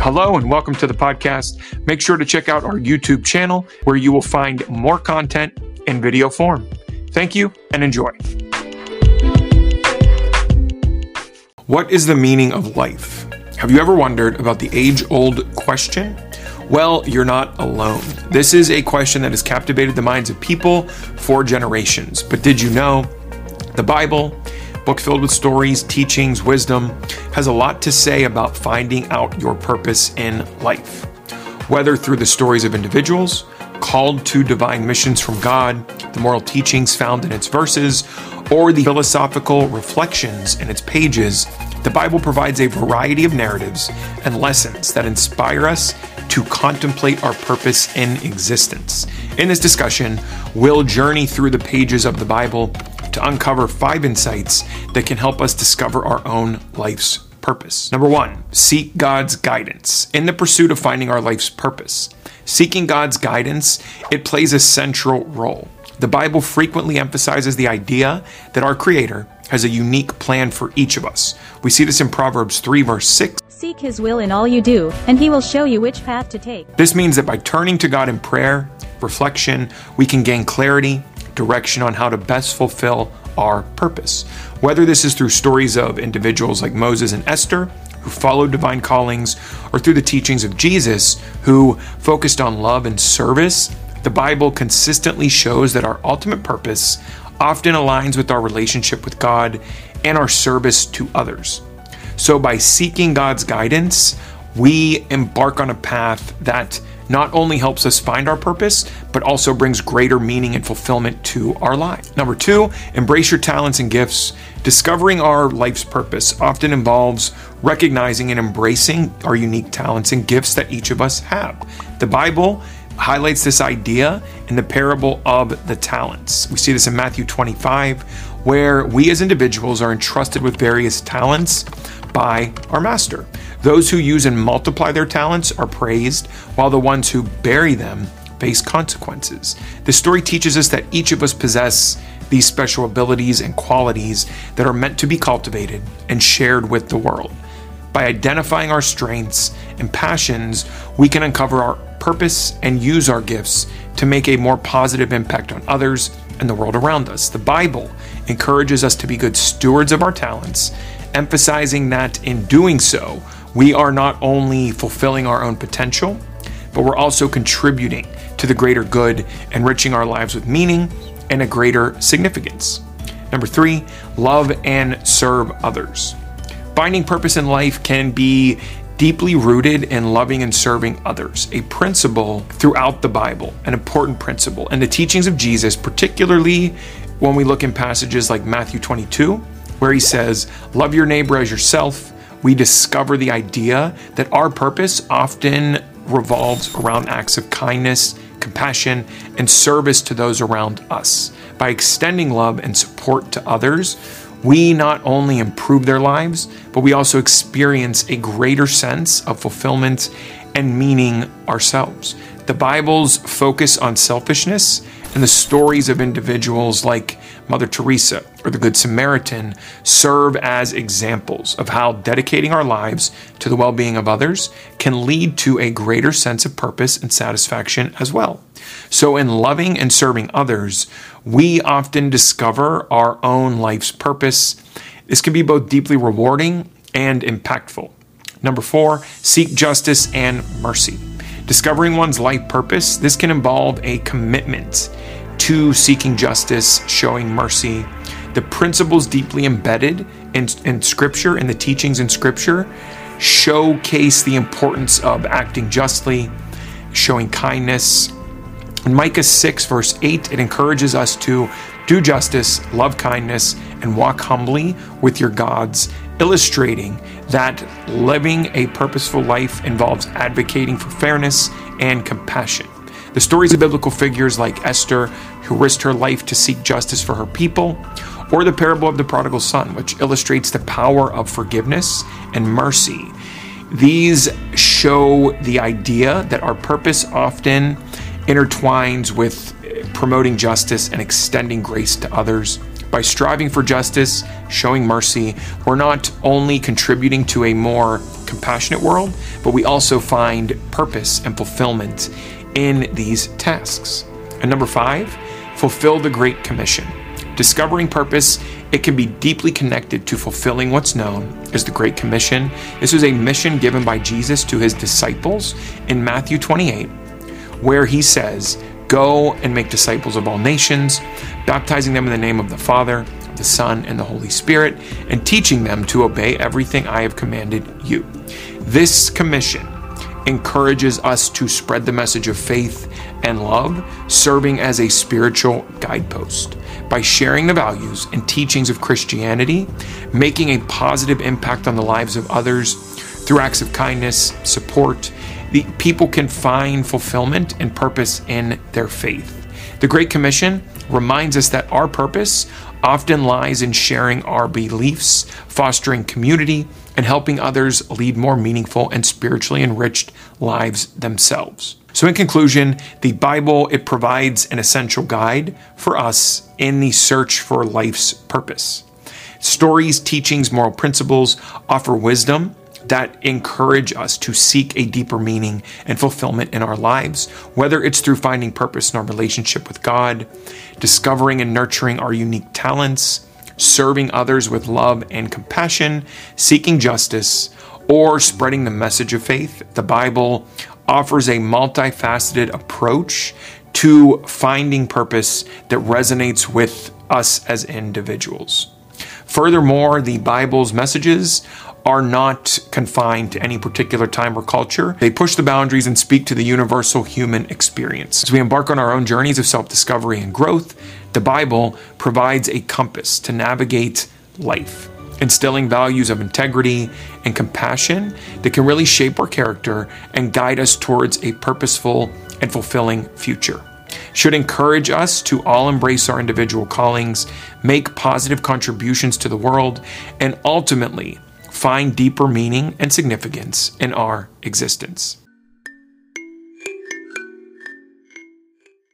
Hello and welcome to the podcast. Make sure to check out our YouTube channel where you will find more content in video form. Thank you and enjoy. What is the meaning of life? Have you ever wondered about the age old question? Well, you're not alone. This is a question that has captivated the minds of people for generations. But did you know the Bible, book filled with stories, teachings, wisdom, has a lot to say about finding out your purpose in life. Whether through the stories of individuals, called to divine missions from God, the moral teachings found in its verses, or the philosophical reflections in its pages, the Bible provides a variety of narratives and lessons that inspire us to contemplate our purpose in existence. In this discussion, we'll journey through the pages of the Bible to uncover five insights that can help us discover our own life's purpose. Number one, seek God's guidance in the pursuit of finding our life's purpose. Seeking God's guidance, it plays a central role. The Bible frequently emphasizes the idea that our Creator has a unique plan for each of us. We see this in Proverbs 3, verse 6. Seek his will in all you do, and he will show you which path to take. This means that by turning to God in prayer, reflection, we can gain clarity, direction on how to best fulfill our purpose. Whether this is through stories of individuals like Moses and Esther, who followed divine callings, or through the teachings of Jesus, who focused on love and service, the Bible consistently shows that our ultimate purpose often aligns with our relationship with God and our service to others. So, by seeking God's guidance, we embark on a path that not only helps us find our purpose, but also brings greater meaning and fulfillment to our life. Number two, embrace your talents and gifts. Discovering our life's purpose often involves recognizing and embracing our unique talents and gifts that each of us have. The Bible highlights this idea in the parable of the talents. We see this in Matthew 25, where we as individuals are entrusted with various talents by our master. Those who use and multiply their talents are praised, while the ones who bury them face consequences. The story teaches us that each of us possess these special abilities and qualities that are meant to be cultivated and shared with the world. By identifying our strengths and passions, we can uncover our purpose and use our gifts to make a more positive impact on others and the world around us. The Bible encourages us to be good stewards of our talents, emphasizing that in doing so, we are not only fulfilling our own potential, but we're also contributing to the greater good, enriching our lives with meaning and a greater significance. Number three, love and serve others. Finding purpose in life can be deeply rooted in loving and serving others, a principle throughout the Bible, an important principle. And the teachings of Jesus, particularly when we look in passages like Matthew 22, where he says, Love your neighbor as yourself, we discover the idea that our purpose often revolves around acts of kindness, compassion, and service to those around us. By extending love and support to others, we not only improve their lives, but we also experience a greater sense of fulfillment and meaning ourselves. The Bible's focus on selfishness and the stories of individuals like Mother Teresa or the Good Samaritan serve as examples of how dedicating our lives to the well being of others can lead to a greater sense of purpose and satisfaction as well. So, in loving and serving others, we often discover our own life's purpose. This can be both deeply rewarding and impactful. Number four, seek justice and mercy. Discovering one's life purpose, this can involve a commitment to seeking justice, showing mercy. The principles deeply embedded in, in Scripture and the teachings in Scripture showcase the importance of acting justly, showing kindness. In Micah 6, verse 8, it encourages us to do justice, love kindness, and walk humbly with your gods, illustrating that living a purposeful life involves advocating for fairness and compassion. The stories of biblical figures like Esther, who risked her life to seek justice for her people, or the parable of the prodigal son, which illustrates the power of forgiveness and mercy. These show the idea that our purpose often intertwines with promoting justice and extending grace to others. By striving for justice, showing mercy, we're not only contributing to a more compassionate world, but we also find purpose and fulfillment in these tasks. And number five, fulfill the Great Commission. Discovering purpose, it can be deeply connected to fulfilling what's known as the Great Commission. This was a mission given by Jesus to his disciples in Matthew 28, where he says, Go and make disciples of all nations, baptizing them in the name of the Father, the Son, and the Holy Spirit, and teaching them to obey everything I have commanded you. This commission encourages us to spread the message of faith and love, serving as a spiritual guidepost. By sharing the values and teachings of Christianity, making a positive impact on the lives of others through acts of kindness, support, the people can find fulfillment and purpose in their faith. The Great Commission reminds us that our purpose often lies in sharing our beliefs, fostering community, and helping others lead more meaningful and spiritually enriched lives themselves. So in conclusion, the Bible it provides an essential guide for us in the search for life's purpose. Stories, teachings, moral principles offer wisdom that encourage us to seek a deeper meaning and fulfillment in our lives, whether it's through finding purpose in our relationship with God, discovering and nurturing our unique talents, serving others with love and compassion, seeking justice, or spreading the message of faith. The Bible offers a multifaceted approach to finding purpose that resonates with us as individuals. Furthermore, the Bible's messages are not confined to any particular time or culture. They push the boundaries and speak to the universal human experience. As we embark on our own journeys of self discovery and growth, the Bible provides a compass to navigate life, instilling values of integrity and compassion that can really shape our character and guide us towards a purposeful and fulfilling future should encourage us to all embrace our individual callings, make positive contributions to the world, and ultimately find deeper meaning and significance in our existence.